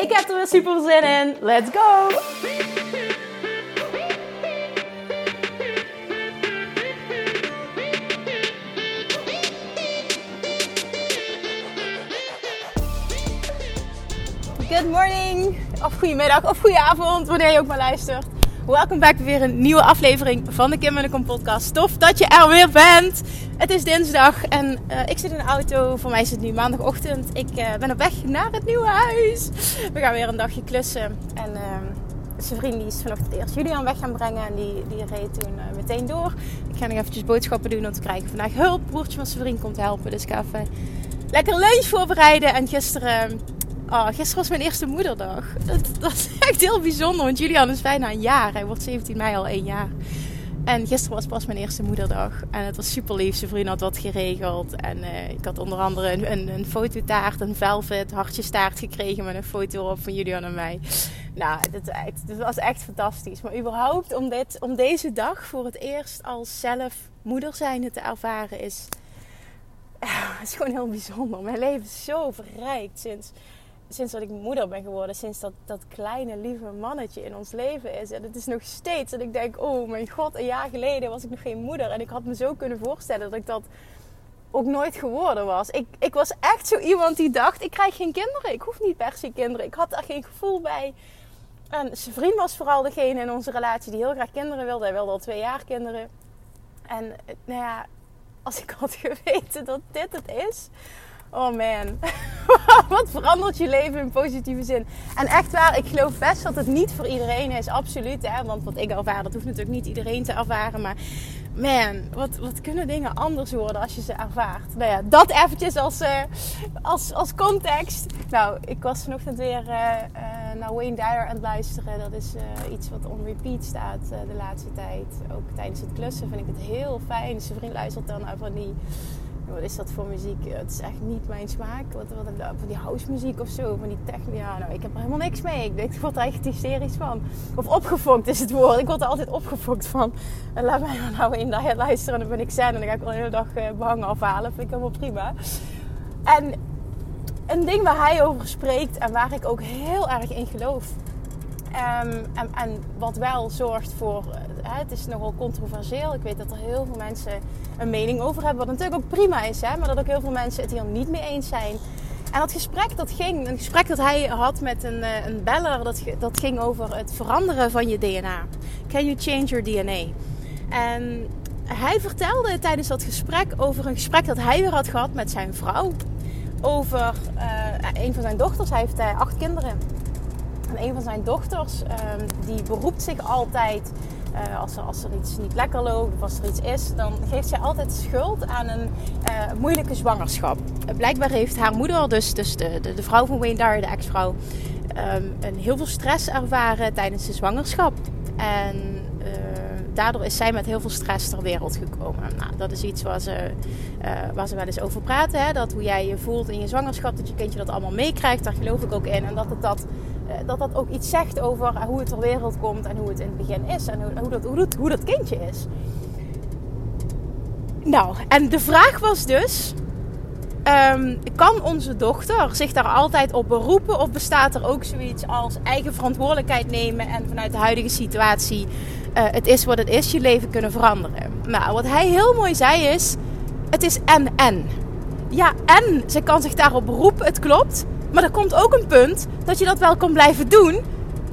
Ik heb er weer super zin in. Let's go! Good morning, of goedemiddag, of goedenavond, wanneer je ook maar luistert. Welkom bij weer een nieuwe aflevering van de Kim en de Kom podcast. Tof dat je er weer bent. Het is dinsdag en uh, ik zit in de auto. Voor mij is het nu maandagochtend. Ik uh, ben op weg naar het nieuwe huis. We gaan weer een dagje klussen. En uh, zijn vriend die is vanochtend eerst Julian weg gaan brengen. En die, die reed toen meteen door. Ik ga nog eventjes boodschappen doen om te krijgen vandaag hulp. Broertje van zijn vriend komt helpen. Dus ik ga even lekker lunch voorbereiden. En gisteren Oh, gisteren was mijn eerste moederdag. Dat, dat, is echt heel bijzonder, want Julian is bijna een jaar. Hij wordt 17 mei al één jaar. En gisteren was pas mijn eerste moederdag. En het was super lief. Zijn vriend had wat geregeld. En uh, ik had onder andere een, een, een fototaart, een velvet hartjestaart gekregen met een foto op van Julian en mij. Nou, dit, was echt fantastisch. Maar überhaupt om, dit, om deze dag voor het eerst als zelf moeder zijnde te ervaren is... Het is gewoon heel bijzonder. Mijn leven is zo verrijkt sinds sinds dat ik moeder ben geworden, sinds dat, dat kleine lieve mannetje in ons leven is. En het is nog steeds dat ik denk, oh mijn god, een jaar geleden was ik nog geen moeder. En ik had me zo kunnen voorstellen dat ik dat ook nooit geworden was. Ik, ik was echt zo iemand die dacht, ik krijg geen kinderen. Ik hoef niet per se kinderen. Ik had daar geen gevoel bij. En zijn vriend was vooral degene in onze relatie die heel graag kinderen wilde. Hij wilde al twee jaar kinderen. En nou ja, als ik had geweten dat dit het is Oh man, wat verandert je leven in positieve zin? En echt waar, ik geloof best dat het niet voor iedereen is, absoluut. Hè? Want wat ik ervaar, dat hoeft natuurlijk niet iedereen te ervaren. Maar man, wat, wat kunnen dingen anders worden als je ze ervaart? Nou ja, dat eventjes als, uh, als, als context. Nou, ik was vanochtend weer uh, uh, naar Wayne Dyer aan het luisteren. Dat is iets wat on repeat staat de laatste tijd. Ook tijdens het klussen vind ik het heel fijn. Zijn vriend luistert dan naar van die wat is dat voor muziek? Het is echt niet mijn smaak. Wat, wat, van die house muziek of zo, van die techno. Ja, nou, ik heb er helemaal niks mee. Ik denk, ik word er echt hysterisch van. Of opgefokt is het woord. Ik word er altijd opgefokt van. En laat mij maar nou in daar luisteren en dan ben ik zen. En dan ga ik wel de hele dag behangen afhalen. Vind ik helemaal prima. En een ding waar hij over spreekt en waar ik ook heel erg in geloof. Um, en, en, wat wel zorgt voor het is nogal controversieel. Ik weet dat er heel veel mensen een mening over hebben. Wat natuurlijk ook prima is, hè? maar dat ook heel veel mensen het hier niet mee eens zijn. En dat gesprek dat ging, een gesprek dat hij had met een, eh, een beller, dat, dat ging over het veranderen van je DNA. Can you change your DNA? En hij vertelde tijdens dat gesprek over een gesprek dat hij weer had gehad met zijn vrouw. Over uh, een van zijn dochters. Hij heeft uh, acht kinderen. En een van zijn dochters, um, die beroept zich altijd uh, als, er, als er iets niet lekker loopt of als er iets is, dan geeft zij altijd schuld aan een uh, moeilijke zwangerschap. Uh, blijkbaar heeft haar moeder, dus, dus de, de, de vrouw van Wayne Dyer, de ex-vrouw, um, een heel veel stress ervaren tijdens de zwangerschap. En daardoor is zij met heel veel stress ter wereld gekomen. Nou, dat is iets waar ze, waar ze wel eens over praten. Hè? Dat hoe jij je voelt in je zwangerschap, dat je kindje dat allemaal meekrijgt. Daar geloof ik ook in. En dat het dat eh, dat dat ook iets zegt over hoe het ter wereld komt en hoe het in het begin is en hoe, hoe, dat, hoe, dat, kindje is. Nou, en de vraag was dus: um, kan onze dochter zich daar altijd op beroepen of bestaat er ook zoiets als eigen verantwoordelijkheid nemen en vanuit de huidige situatie uh, het is wat het is, je leven kunnen veranderen? Nou, wat hij heel mooi zei is: het is en en. Ja, en ze kan zich daarop beroepen, het klopt. Maar er komt ook een punt dat je dat wel kan blijven doen.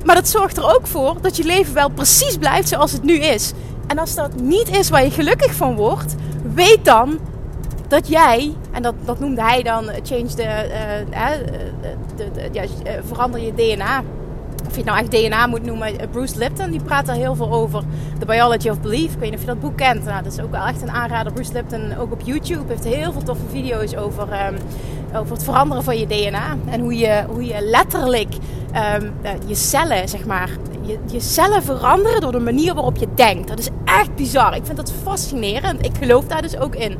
Maar dat zorgt er ook voor dat je leven wel precies blijft zoals het nu is. En als dat niet is waar je gelukkig van wordt, weet dan dat jij, en dat, dat noemde hij dan, eh, change the, de, ja, verander je DNA. Of je het nou echt DNA moet noemen. Bruce Lipton die praat daar heel veel over. The Biology of Belief. Ik weet niet of je dat boek kent. Nou, dat is ook wel echt een aanrader. Bruce Lipton, ook op YouTube, heeft heel veel toffe video's over, um, over het veranderen van je DNA. En hoe je, hoe je letterlijk um, je cellen, zeg maar, je, je cellen veranderen door de manier waarop je denkt. Dat is echt bizar. Ik vind dat fascinerend. Ik geloof daar dus ook in.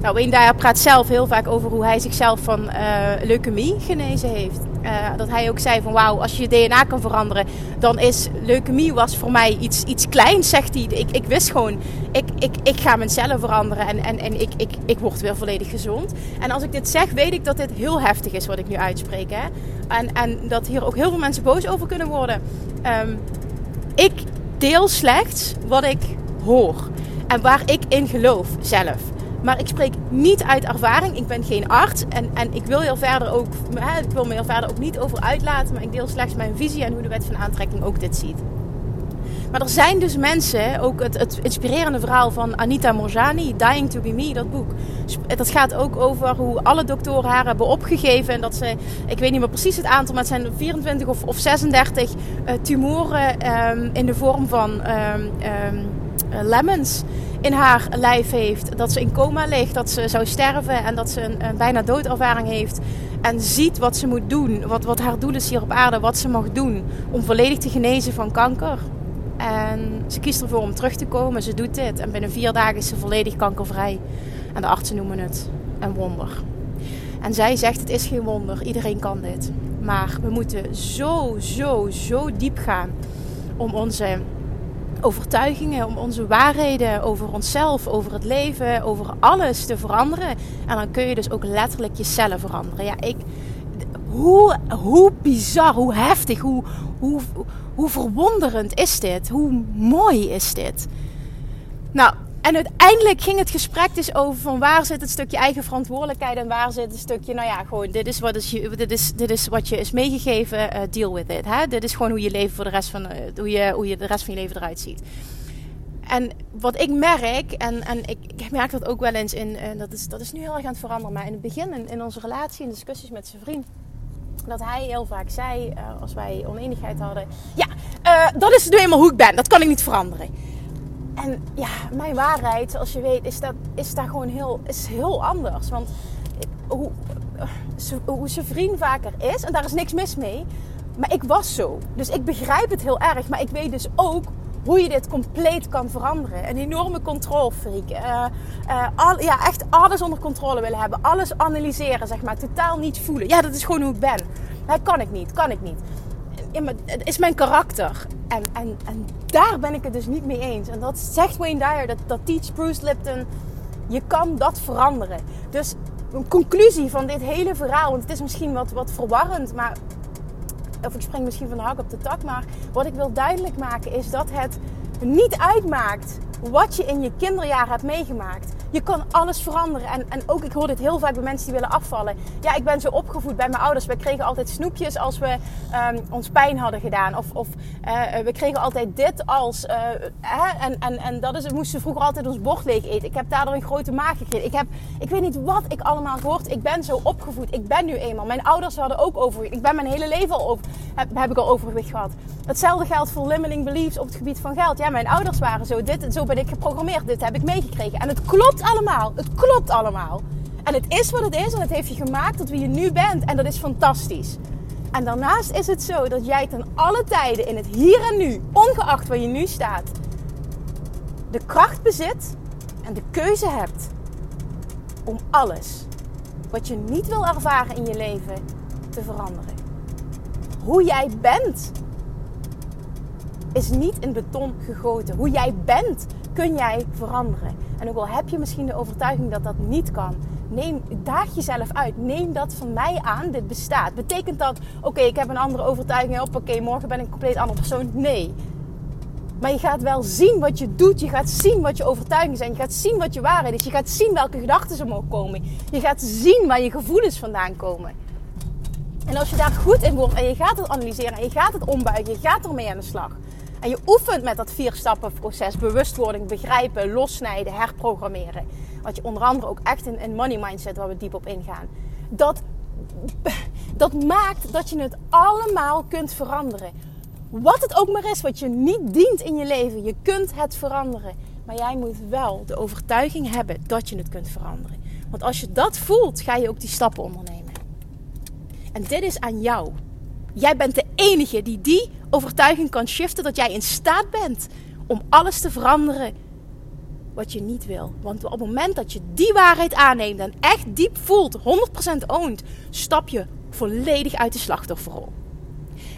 Nou, Wayne praat zelf heel vaak over hoe hij zichzelf van uh, leukemie genezen heeft. Uh, dat hij ook zei van wauw, als je je DNA kan veranderen, dan is leukemie was voor mij iets, iets kleins, zegt hij. Ik, ik wist gewoon, ik, ik, ik ga mijn cellen veranderen en, en, en ik, ik, ik word weer volledig gezond. En als ik dit zeg, weet ik dat dit heel heftig is wat ik nu uitspreek. Hè? En, en dat hier ook heel veel mensen boos over kunnen worden. Um, ik deel slechts wat ik hoor en waar ik in geloof zelf. Maar ik spreek niet uit ervaring. Ik ben geen arts. En, en ik wil heel verder ook. Hè, ik wil me heel verder ook niet over uitlaten. Maar ik deel slechts mijn visie en hoe de wet van aantrekking ook dit ziet. Maar er zijn dus mensen, ook het, het inspirerende verhaal van Anita Morjani, Dying to be Me, dat boek. Dat gaat ook over hoe alle doktoren haar hebben opgegeven. En dat ze, ik weet niet meer precies het aantal, maar het zijn 24 of, of 36 uh, tumoren um, in de vorm van um, lemons in haar lijf heeft. Dat ze in coma ligt, dat ze zou sterven en dat ze een, een bijna doodervaring heeft. En ziet wat ze moet doen, wat, wat haar doel is hier op aarde, wat ze mag doen om volledig te genezen van kanker. En ze kiest ervoor om terug te komen. Ze doet dit. En binnen vier dagen is ze volledig kankervrij. En de artsen noemen het een wonder. En zij zegt: Het is geen wonder. Iedereen kan dit. Maar we moeten zo, zo, zo diep gaan om onze overtuigingen, om onze waarheden over onszelf, over het leven, over alles te veranderen. En dan kun je dus ook letterlijk je cellen veranderen. Ja, ik. Hoe, hoe bizar, hoe heftig, hoe, hoe, hoe verwonderend is dit? Hoe mooi is dit? Nou, en uiteindelijk ging het gesprek dus over van waar zit het stukje eigen verantwoordelijkheid en waar zit het stukje, nou ja, gewoon dit is wat, je, dit is, dit is wat je is meegegeven, uh, deal with it. Hè? Dit is gewoon hoe je leven voor de rest van, uh, hoe, je, hoe je de rest van je leven eruit ziet. En wat ik merk, en, en ik, ik merk dat ook wel eens in, uh, dat, is, dat is nu heel erg aan het veranderen, maar in het begin in, in onze relatie, in discussies met zijn vriend, dat hij heel vaak zei, als wij oneenigheid hadden: Ja, dat is nu eenmaal hoe ik ben, dat kan ik niet veranderen. En ja, mijn waarheid, zoals je weet, is, dat, is daar gewoon heel, is heel anders. Want hoe, hoe zijn vriend vaker is, en daar is niks mis mee, maar ik was zo. Dus ik begrijp het heel erg, maar ik weet dus ook hoe je dit compleet kan veranderen. Een enorme controlfreak. Uh, uh, al, ja, echt alles onder controle willen hebben. Alles analyseren, zeg maar. Totaal niet voelen. Ja, dat is gewoon hoe ik ben. Dat kan ik niet, kan ik niet. Het is mijn karakter. En, en, en daar ben ik het dus niet mee eens. En dat zegt Wayne Dyer, dat, dat teach Bruce Lipton. Je kan dat veranderen. Dus een conclusie van dit hele verhaal. Want het is misschien wat, wat verwarrend, maar of ik spring misschien van de hak op de tak, maar wat ik wil duidelijk maken is dat het niet uitmaakt wat je in je kinderjaren hebt meegemaakt. Je kan alles veranderen. En, en ook, ik hoor dit heel vaak bij mensen die willen afvallen. Ja, ik ben zo opgevoed bij mijn ouders. We kregen altijd snoepjes als we um, ons pijn hadden gedaan. Of, of uh, we kregen altijd dit als... Uh, hè? En, en, en dat is, we moesten vroeger altijd ons bord leeg eten. Ik heb daardoor een grote maag gekregen. Ik heb, ik weet niet wat ik allemaal gehoord. Ik ben zo opgevoed. Ik ben nu eenmaal. Mijn ouders hadden ook overgewicht. Ik ben mijn hele leven al over, heb, heb ik al overgewicht gehad. Hetzelfde geldt voor limiting beliefs op het gebied van geld. Ja, mijn ouders waren zo. Dit, zo ben ik geprogrammeerd. Dit heb ik meegekregen. En het klopt allemaal. Het klopt allemaal. En het is wat het is en het heeft je gemaakt tot wie je nu bent. En dat is fantastisch. En daarnaast is het zo dat jij ten alle tijden in het hier en nu, ongeacht waar je nu staat, de kracht bezit en de keuze hebt om alles wat je niet wil ervaren in je leven te veranderen. Hoe jij bent is niet in beton gegoten. Hoe jij bent kun jij veranderen. En ook al heb je misschien de overtuiging dat dat niet kan, neem, daag jezelf uit. Neem dat van mij aan, dit bestaat. Betekent dat, oké, ik heb een andere overtuiging oké, morgen ben ik een compleet andere persoon? Nee. Maar je gaat wel zien wat je doet. Je gaat zien wat je overtuigingen zijn. Je gaat zien wat je waarheid is. Je gaat zien welke gedachten er mogen komen. Je gaat zien waar je gevoelens vandaan komen. En als je daar goed in wordt en je gaat het analyseren en je gaat het ombuigen, je gaat ermee aan de slag en je oefent met dat vier stappen proces. Bewustwording, begrijpen, lossnijden, herprogrammeren. Wat je onder andere ook echt in, in money mindset, waar we diep op ingaan. Dat, dat maakt dat je het allemaal kunt veranderen. Wat het ook maar is, wat je niet dient in je leven. Je kunt het veranderen. Maar jij moet wel de overtuiging hebben dat je het kunt veranderen. Want als je dat voelt, ga je ook die stappen ondernemen. En dit is aan jou. Jij bent de enige die die overtuiging kan shiften dat jij in staat bent om alles te veranderen wat je niet wil. Want op het moment dat je die waarheid aanneemt en echt diep voelt, 100% oont, stap je volledig uit de slachtofferrol.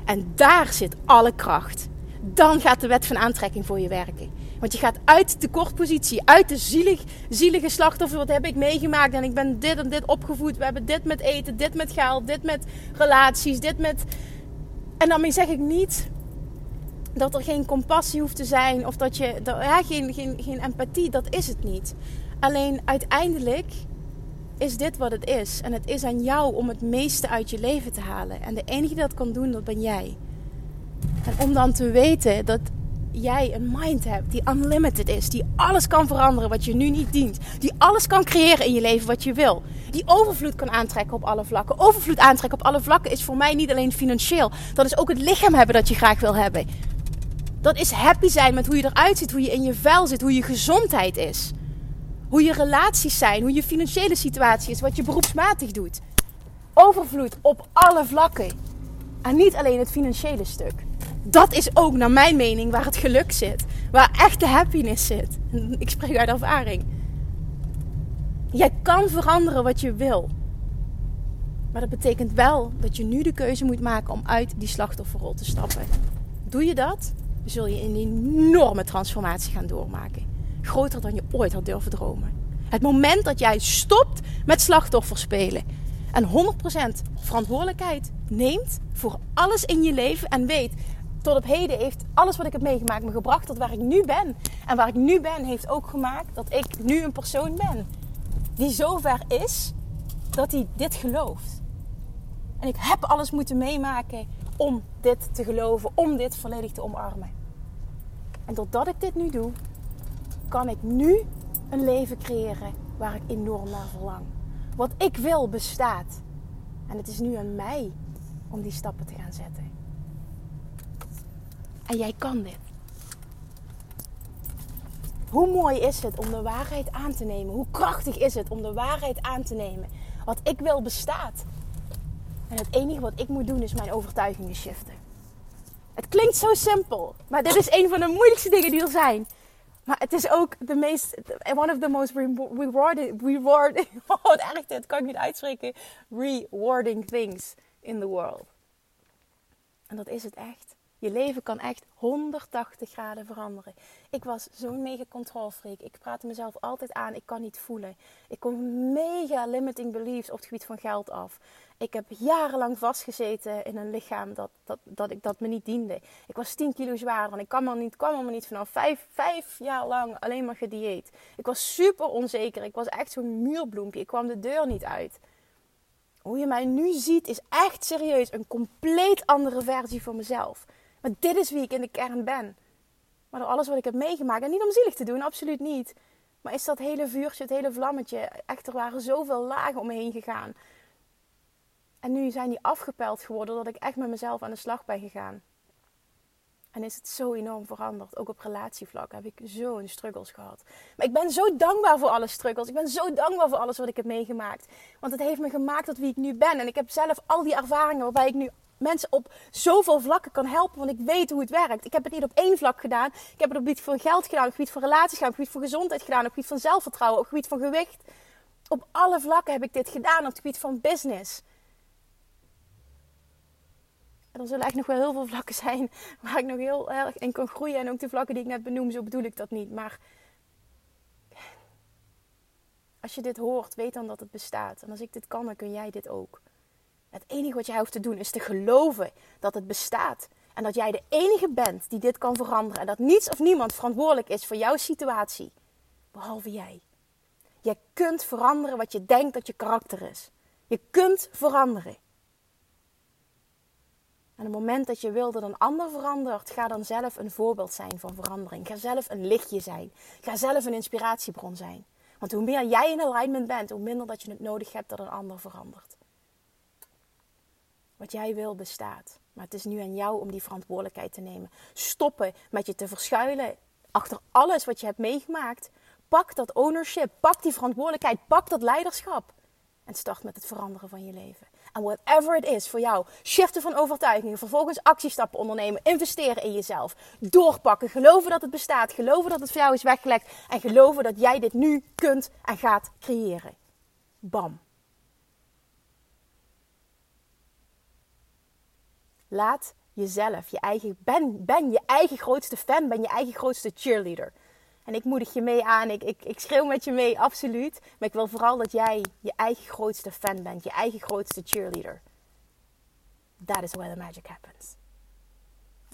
En daar zit alle kracht. Dan gaat de wet van aantrekking voor je werken. Want je gaat uit de tekortpositie, uit de zielig, zielige slachtoffer. Wat heb ik meegemaakt? En ik ben dit en dit opgevoed. We hebben dit met eten, dit met geld, dit met relaties, dit met. En daarmee zeg ik niet dat er geen compassie hoeft te zijn of dat je ja, geen, geen, geen empathie. Dat is het niet. Alleen uiteindelijk is dit wat het is. En het is aan jou om het meeste uit je leven te halen. En de enige die dat kan doen, dat ben jij. En om dan te weten dat jij een mind hebt die unlimited is, die alles kan veranderen wat je nu niet dient, die alles kan creëren in je leven wat je wil, die overvloed kan aantrekken op alle vlakken. Overvloed aantrekken op alle vlakken is voor mij niet alleen financieel, dat is ook het lichaam hebben dat je graag wil hebben. Dat is happy zijn met hoe je eruit ziet, hoe je in je vel zit, hoe je gezondheid is. Hoe je relaties zijn, hoe je financiële situatie is, wat je beroepsmatig doet. Overvloed op alle vlakken. En niet alleen het financiële stuk. Dat is ook naar mijn mening waar het geluk zit. Waar echte happiness zit. Ik spreek uit ervaring. Jij kan veranderen wat je wil. Maar dat betekent wel dat je nu de keuze moet maken om uit die slachtofferrol te stappen. Doe je dat, zul je een enorme transformatie gaan doormaken. Groter dan je ooit had durven dromen. Het moment dat jij stopt met slachtoffer spelen en 100% verantwoordelijkheid neemt voor alles in je leven en weet tot op heden heeft alles wat ik heb meegemaakt me gebracht tot waar ik nu ben. En waar ik nu ben heeft ook gemaakt dat ik nu een persoon ben die zover is dat hij dit gelooft. En ik heb alles moeten meemaken om dit te geloven, om dit volledig te omarmen. En doordat ik dit nu doe, kan ik nu een leven creëren waar ik enorm naar verlang. Wat ik wil bestaat. En het is nu aan mij om die stappen te gaan zetten. En jij kan dit. Hoe mooi is het om de waarheid aan te nemen? Hoe krachtig is het om de waarheid aan te nemen? Wat ik wil bestaat. En het enige wat ik moet doen is mijn overtuigingen shiften. Het klinkt zo simpel, maar dit is een van de moeilijkste dingen die er zijn. Maar het is ook de meest, one of the most rewarding, rewarding, oh wat erg dit, kan ik niet uitspreken, rewarding things in the world. En dat is het echt. Je leven kan echt 180 graden veranderen. Ik was zo'n mega controlfreak. Ik praatte mezelf altijd aan. Ik kan niet voelen. Ik kom mega limiting beliefs op het gebied van geld af. Ik heb jarenlang vastgezeten in een lichaam dat, dat, dat, ik, dat me niet diende. Ik was 10 kilo zwaarder en ik kwam er niet, kwam er niet vanaf. Vijf, vijf jaar lang alleen maar gedieet. Ik was super onzeker. Ik was echt zo'n muurbloempje. Ik kwam de deur niet uit. Hoe je mij nu ziet is echt serieus een compleet andere versie van mezelf. Maar dit is wie ik in de kern ben. Maar door alles wat ik heb meegemaakt, en niet om zielig te doen, absoluut niet. Maar is dat hele vuurtje, het hele vlammetje, echt er waren zoveel lagen om me heen gegaan. En nu zijn die afgepeld geworden dat ik echt met mezelf aan de slag ben gegaan. En is het zo enorm veranderd. Ook op relatievlak heb ik zo'n struggles gehad. Maar ik ben zo dankbaar voor alle struggles. Ik ben zo dankbaar voor alles wat ik heb meegemaakt. Want het heeft me gemaakt tot wie ik nu ben. En ik heb zelf al die ervaringen waarbij ik nu mensen op zoveel vlakken kan helpen. Want ik weet hoe het werkt. Ik heb het niet op één vlak gedaan. Ik heb het op gebied van geld gedaan, op gebied van relaties gedaan, op gebied van gezondheid gedaan, op gebied van zelfvertrouwen, op het gebied van gewicht. Op alle vlakken heb ik dit gedaan, op het gebied van business. En er zullen echt nog wel heel veel vlakken zijn waar ik nog heel erg in kan groeien. En ook de vlakken die ik net benoem, zo bedoel ik dat niet. Maar als je dit hoort, weet dan dat het bestaat. En als ik dit kan, dan kun jij dit ook. Het enige wat jij hoeft te doen is te geloven dat het bestaat. En dat jij de enige bent die dit kan veranderen. En dat niets of niemand verantwoordelijk is voor jouw situatie. Behalve jij. Je kunt veranderen wat je denkt dat je karakter is. Je kunt veranderen. En op het moment dat je wil dat een ander verandert, ga dan zelf een voorbeeld zijn van verandering. Ga zelf een lichtje zijn. Ga zelf een inspiratiebron zijn. Want hoe meer jij in alignment bent, hoe minder dat je het nodig hebt dat een ander verandert. Wat jij wil bestaat. Maar het is nu aan jou om die verantwoordelijkheid te nemen. Stoppen met je te verschuilen achter alles wat je hebt meegemaakt. Pak dat ownership, pak die verantwoordelijkheid, pak dat leiderschap. En start met het veranderen van je leven. En whatever it is voor jou, shiften van overtuigingen, vervolgens actiestappen ondernemen, investeren in jezelf, doorpakken, geloven dat het bestaat, geloven dat het voor jou is weggelegd en geloven dat jij dit nu kunt en gaat creëren. Bam. Laat jezelf, je eigen, ben, ben je eigen grootste fan, ben je eigen grootste cheerleader. En ik moedig je mee aan, ik, ik, ik schreeuw met je mee, absoluut. Maar ik wil vooral dat jij je eigen grootste fan bent, je eigen grootste cheerleader. That is where the magic happens.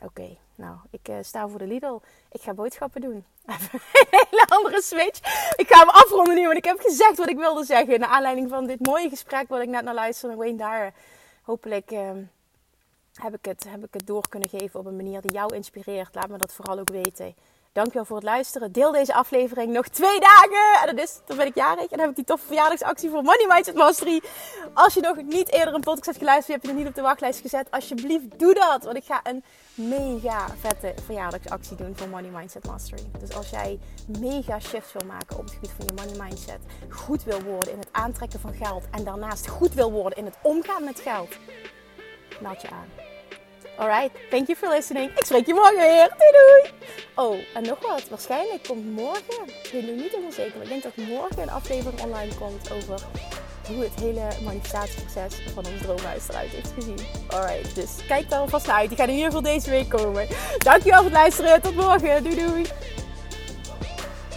Oké, nou, ik uh, sta voor de Lidl. Ik ga boodschappen doen. een hele andere switch. Ik ga hem afronden nu, want ik heb gezegd wat ik wilde zeggen. Naar aanleiding van dit mooie gesprek wat ik net naar luisterde. Wayne daar. Hopelijk... Uh, heb ik, het, heb ik het door kunnen geven op een manier die jou inspireert. Laat me dat vooral ook weten. Dankjewel voor het luisteren. Deel deze aflevering nog twee dagen. En dat is, dan ben ik jarig. En dan heb ik die toffe verjaardagsactie voor Money Mindset Mastery. Als je nog niet eerder een podcast hebt geluisterd, heb je er niet op de wachtlijst gezet. Alsjeblieft, doe dat. Want ik ga een mega vette verjaardagsactie doen voor Money Mindset Mastery. Dus als jij mega shifts wil maken op het gebied van je money mindset, goed wil worden in het aantrekken van geld en daarnaast goed wil worden in het omgaan met geld, meld je aan. Alright, thank you for listening. Ik spreek je morgen weer. Doei doei. Oh, en nog wat. Waarschijnlijk komt morgen, ik weet nu niet helemaal zeker, maar ik denk dat morgen een aflevering online komt over hoe het hele manifestatieproces van ons droomhuis eruit heeft gezien. Alright, dus kijk alvast naar uit. Die gaat in ieder geval deze week komen. Dankjewel voor het luisteren. Tot morgen. Doei doei.